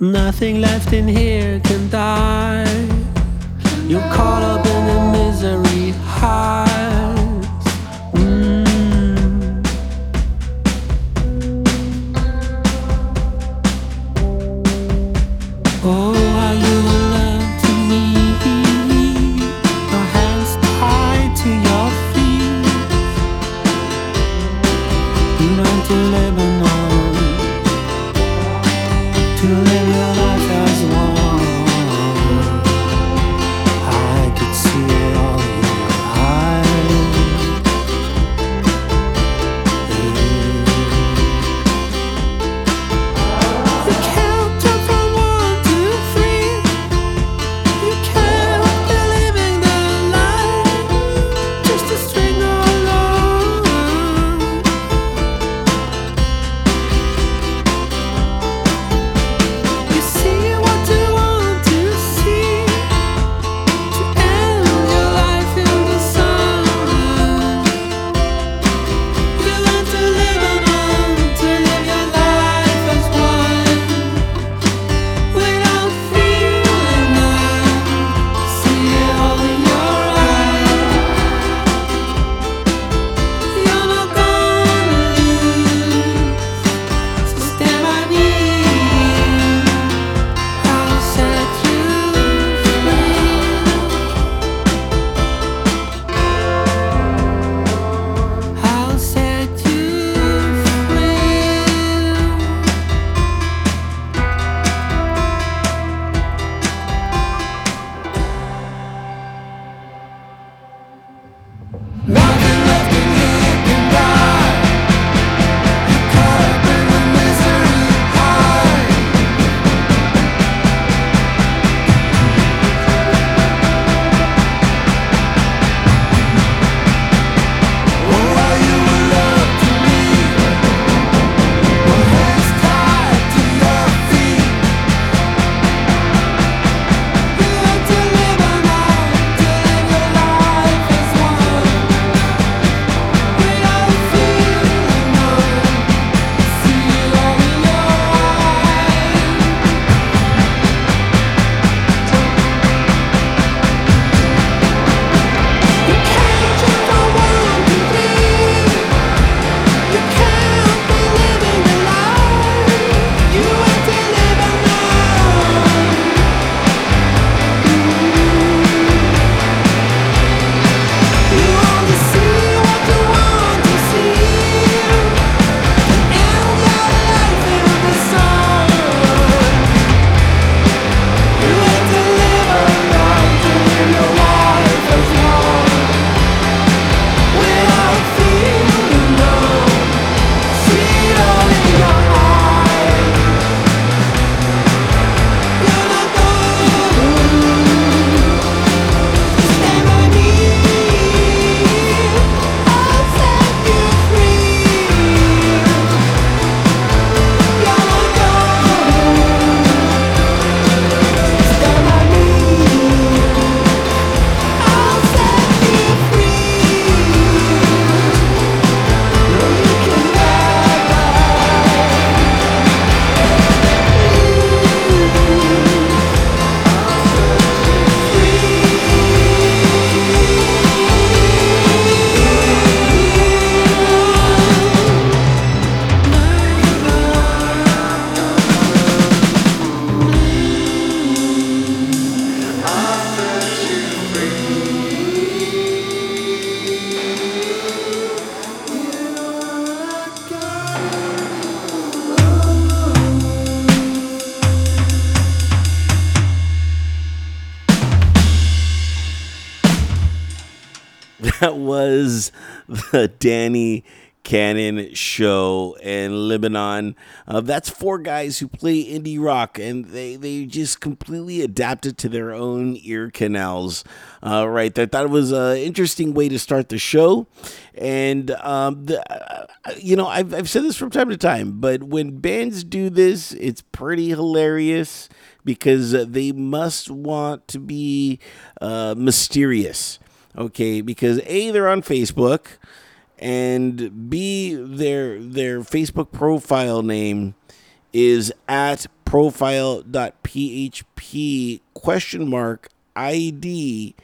Nothing left in here can die. You're caught up. Danny Cannon show in Lebanon. Uh, that's four guys who play indie rock, and they, they just completely adapted to their own ear canals. Uh, right there, That was an interesting way to start the show, and um, the, uh, you know I've I've said this from time to time, but when bands do this, it's pretty hilarious because they must want to be uh, mysterious okay? Because a they're on Facebook, and b their their Facebook profile name is at profile.php question mark id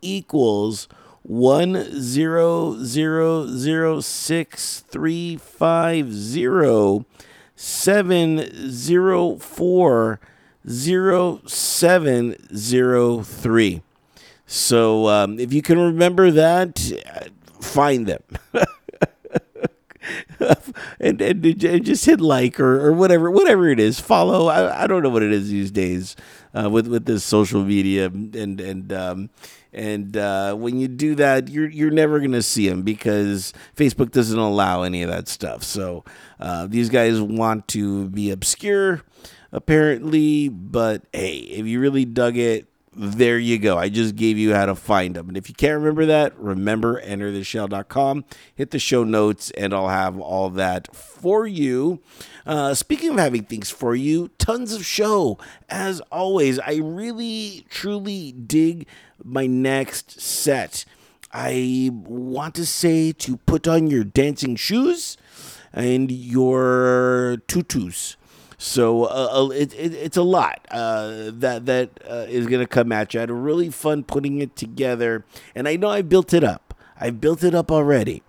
equals one zero zero zero six three five zero seven zero four zero seven zero three. So um, if you can remember that, find them. and, and, and just hit like or, or whatever whatever it is follow I, I don't know what it is these days uh, with with this social media and and um, and uh, when you do that you're you're never gonna see them because Facebook doesn't allow any of that stuff so uh, these guys want to be obscure apparently but hey if you really dug it there you go. I just gave you how to find them. And if you can't remember that, remember entertheshell.com. Hit the show notes, and I'll have all that for you. Uh, speaking of having things for you, tons of show. As always, I really, truly dig my next set. I want to say to put on your dancing shoes and your tutus so uh, it, it, it's a lot uh, that that uh, is going to come at you. I had a really fun putting it together, and I know I built it up. I built it up already,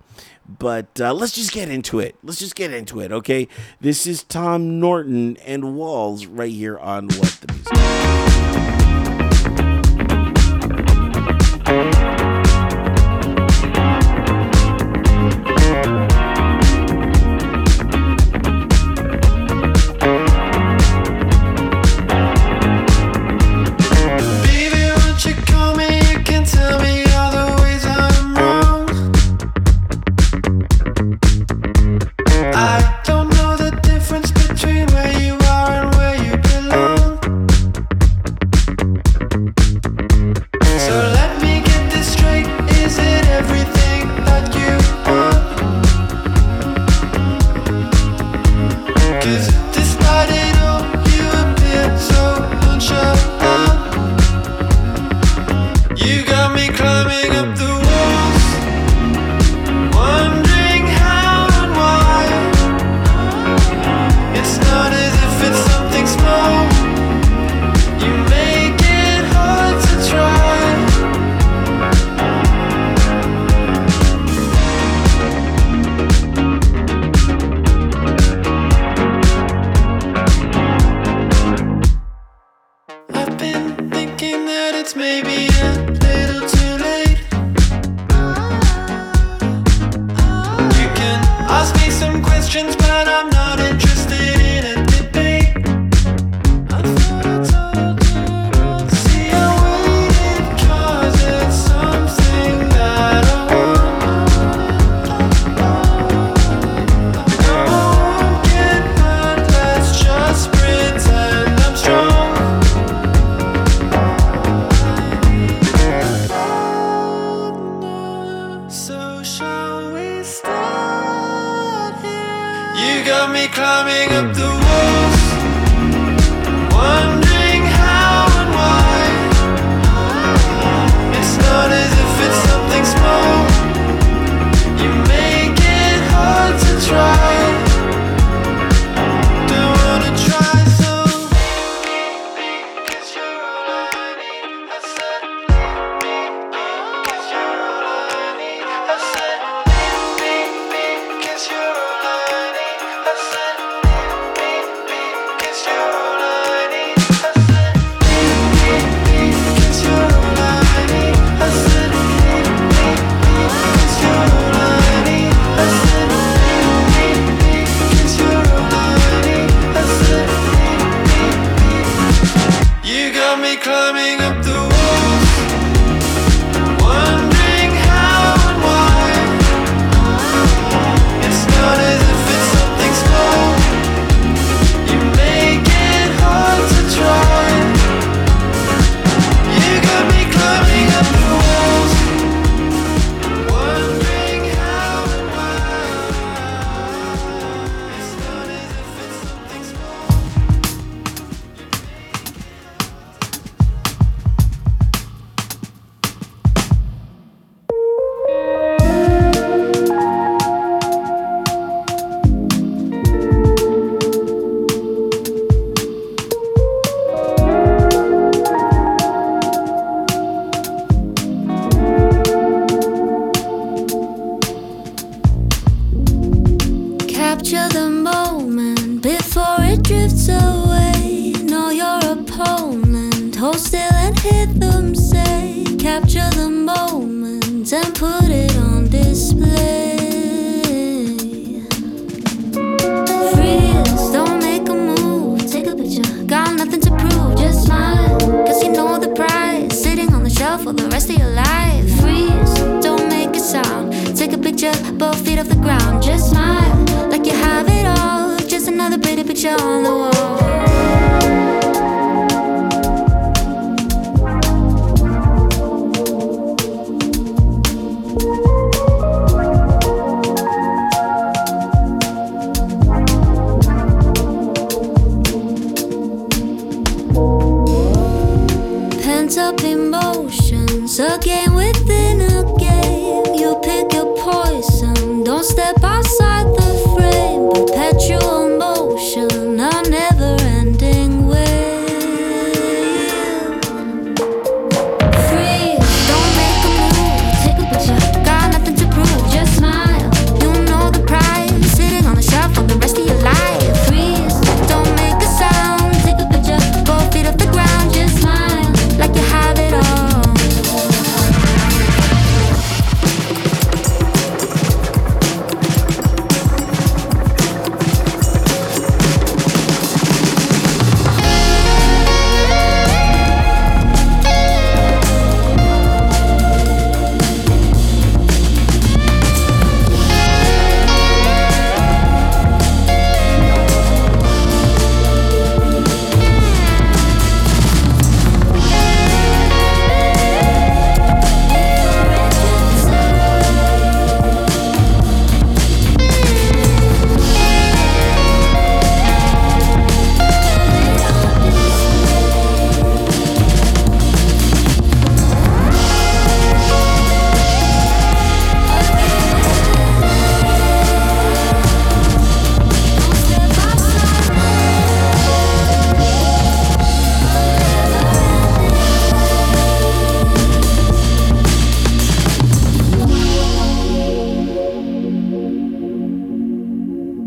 but uh, let's just get into it. Let's just get into it, okay? This is Tom Norton and Walls right here on What the Music. Cause despite it all, you appear so nonchalant.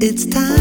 It's time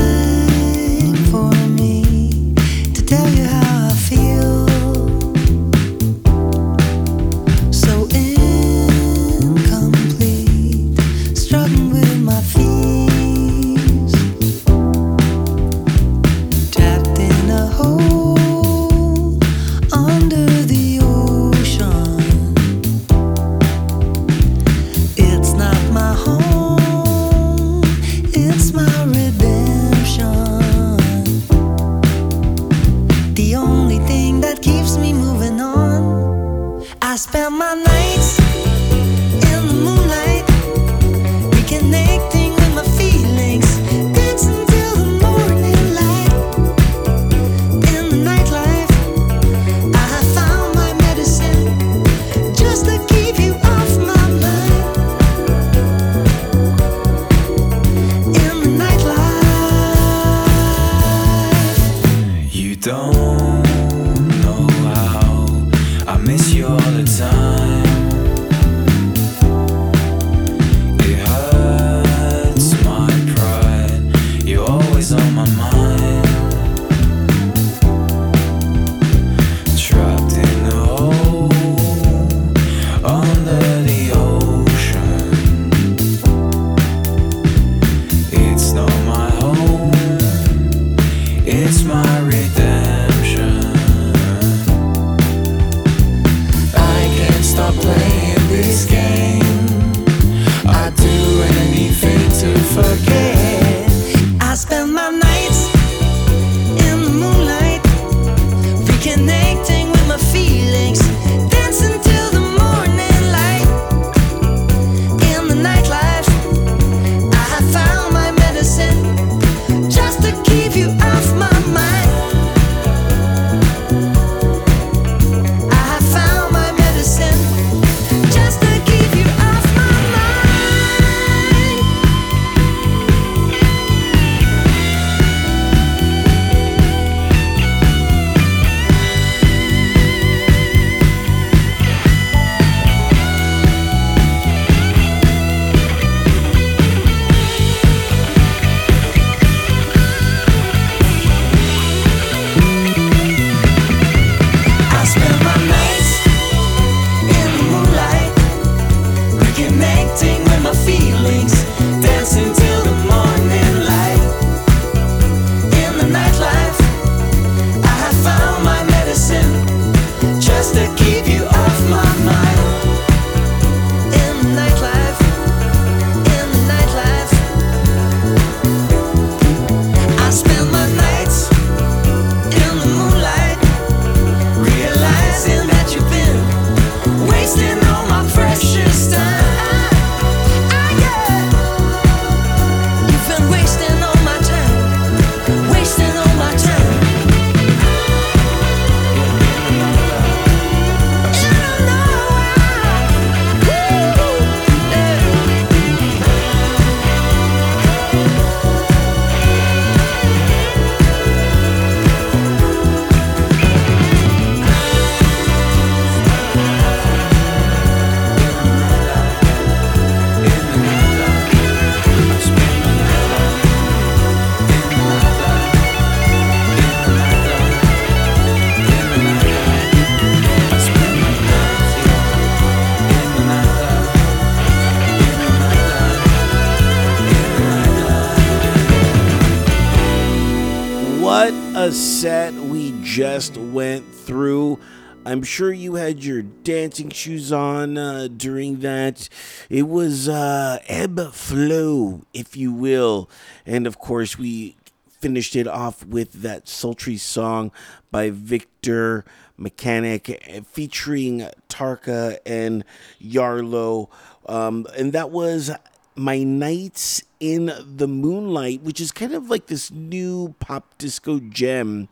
I'm sure you had your dancing shoes on uh, during that. It was uh, ebb flow, if you will. And of course, we finished it off with that sultry song by Victor Mechanick featuring Tarka and Yarol. Um, and that was My Nights in the Moonlight, which is kind of like this new pop disco gem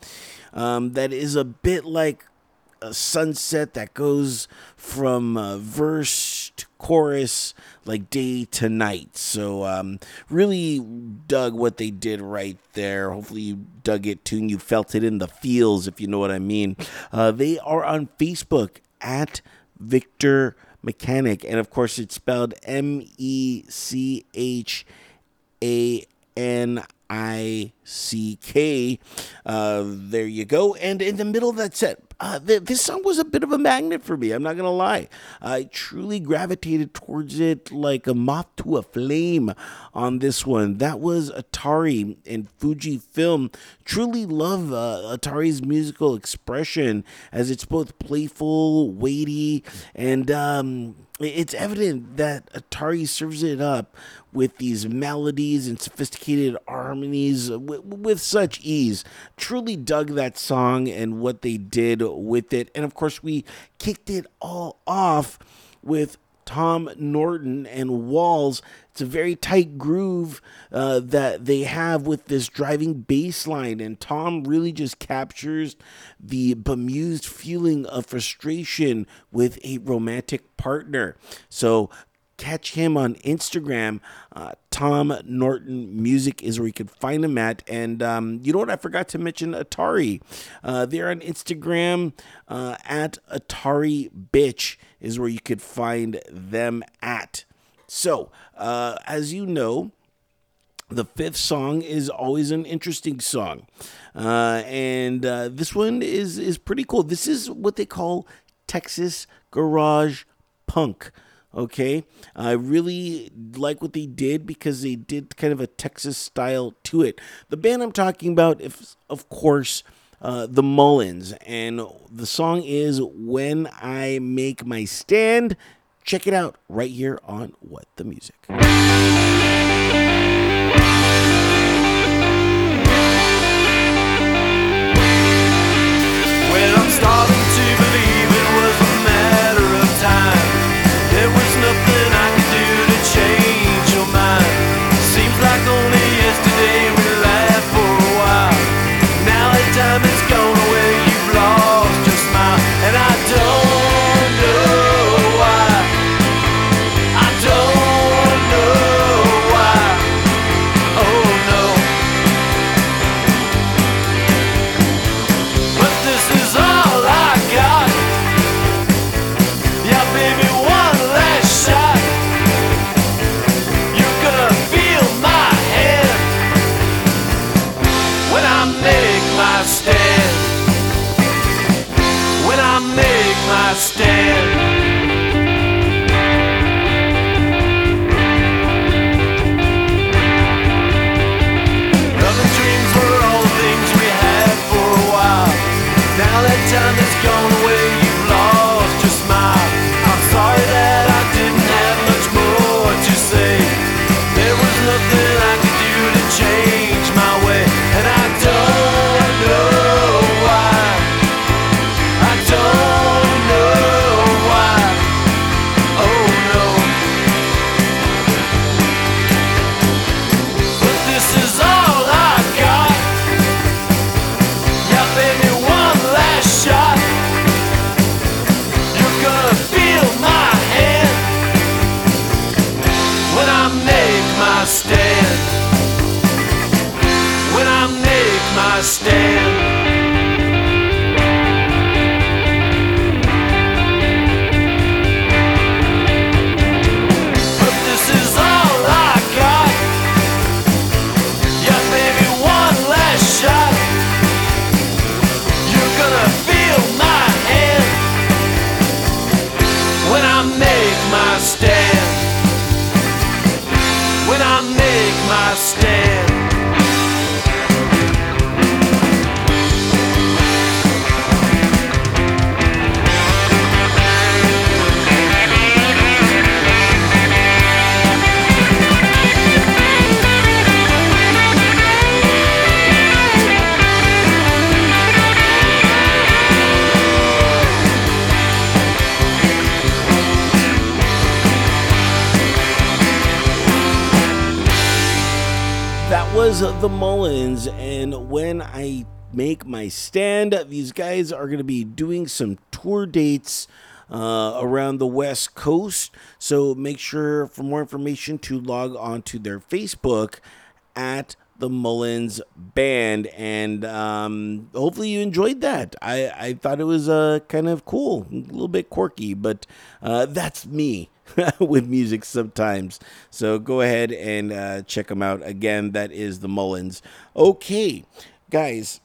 um, that is a bit like a sunset that goes from uh, verse to chorus like day to night so um, really dug what they did right there hopefully you dug it too and you felt it in the feels if you know what i mean uh, they are on facebook at victor mechanick and of course it's spelled M E C H A N I C K. Uh, there you go. And in the middle of that set, uh, th- this song was a bit of a magnet for me. I'm not gonna lie. I truly gravitated towards it like a moth to a flame on this one. That was Atari and Fujifilm. Truly love uh, Atari's musical expression as it's both playful, weighty, and um, it's evident that Atari serves it up with these melodies and sophisticated harmonies with, with such ease. Truly dug that song and what they did with it. And of course, we kicked it all off with Tom Norton and Walls. It's a very tight groove uh, that they have with this driving bass line, and Tom really just captures the bemused feeling of frustration with a romantic partner. So catch him on Instagram. Uh, Tom Norton Music is where you can find him at. And um, you know what? I forgot to mention Atari. Uh, they're on Instagram uh, at Atari Bitch is where you could find them at. So, uh, as you know, the fifth song is always an interesting song, uh, and uh, this one is is pretty cool. This is what they call Texas garage punk. Okay, I really like what they did because they did kind of a Texas style to it. The band I'm talking about, of course, uh, the Mullens, and the song is "When I Make My Stand." Check it out right here on What the Music. stay. Was the Mullens, and when I make my stand, these guys are going to be doing some tour dates uh, around the West Coast. So make sure for more information to log on to their Facebook at the Mullens Band, and um, hopefully you enjoyed that. I, I thought it was uh, kind of cool, a little bit quirky, but uh, that's me with music sometimes. So go ahead and uh, check them out. Again, that is the Mullens. Okay, guys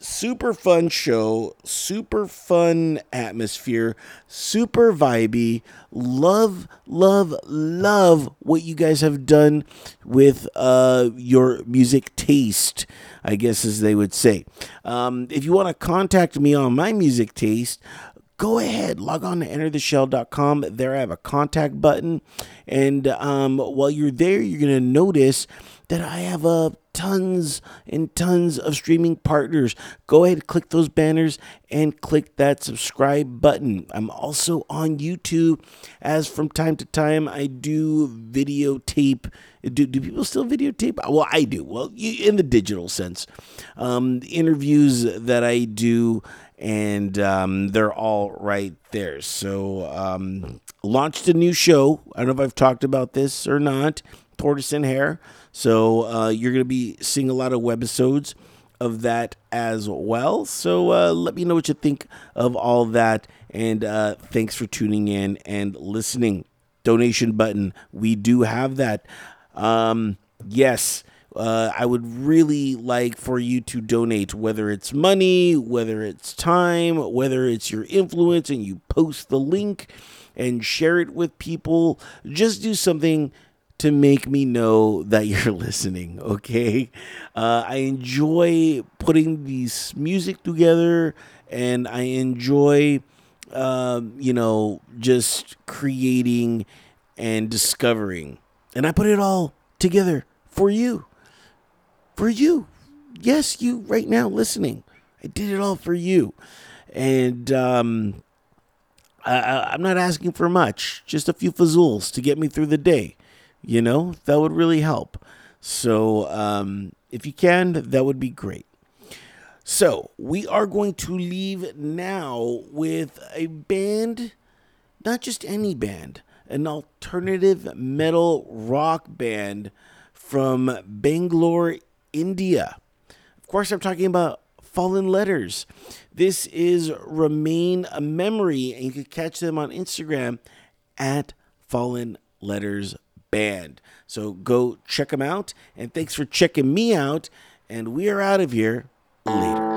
super fun show, super fun atmosphere, super vibey. Love, love, love what you guys have done with uh, your music taste, I guess as they would say. Um, if you want to contact me on my music taste, go ahead, log on to entertheshell.com. There I have a contact button. And um, while you're there, you're going to notice that I have uh, tons and tons of streaming partners. Go ahead, click those banners and click that subscribe button. I'm also on YouTube, as from time to time I do videotape. Do, do people still videotape? Well, I do. Well, in the digital sense, um, interviews that I do, and um, they're all right there. So, um, launched a new show. I don't know if I've talked about this or not. Tortoise and Hare. So uh, you're going to be seeing a lot of webisodes of that as well. So uh, let me know what you think of all that. And uh, thanks for tuning in and listening. Donation button. We do have that. Um, yes. Uh, I would really like for you to donate, whether it's money, whether it's time, whether it's your influence, and you post the link and share it with people. Just do something to make me know that you're listening, okay? Uh, I enjoy putting these music together and I enjoy, um, you know, just creating and discovering. And I put it all together for you. For you. Yes, you right now listening. I did it all for you. And, um, I, I'm not asking for much, just a few fazools to get me through the day. You know, that would really help. So, um, if you can, that would be great. So, we are going to leave now with a band, not just any band, an alternative metal rock band from Bangalore, India. Of course, I'm talking about Fallen Letters. This is Remain a Memory, and you can catch them on Instagram at Fallen Letters Band. So go check them out, and thanks for checking me out, and we are out of here later.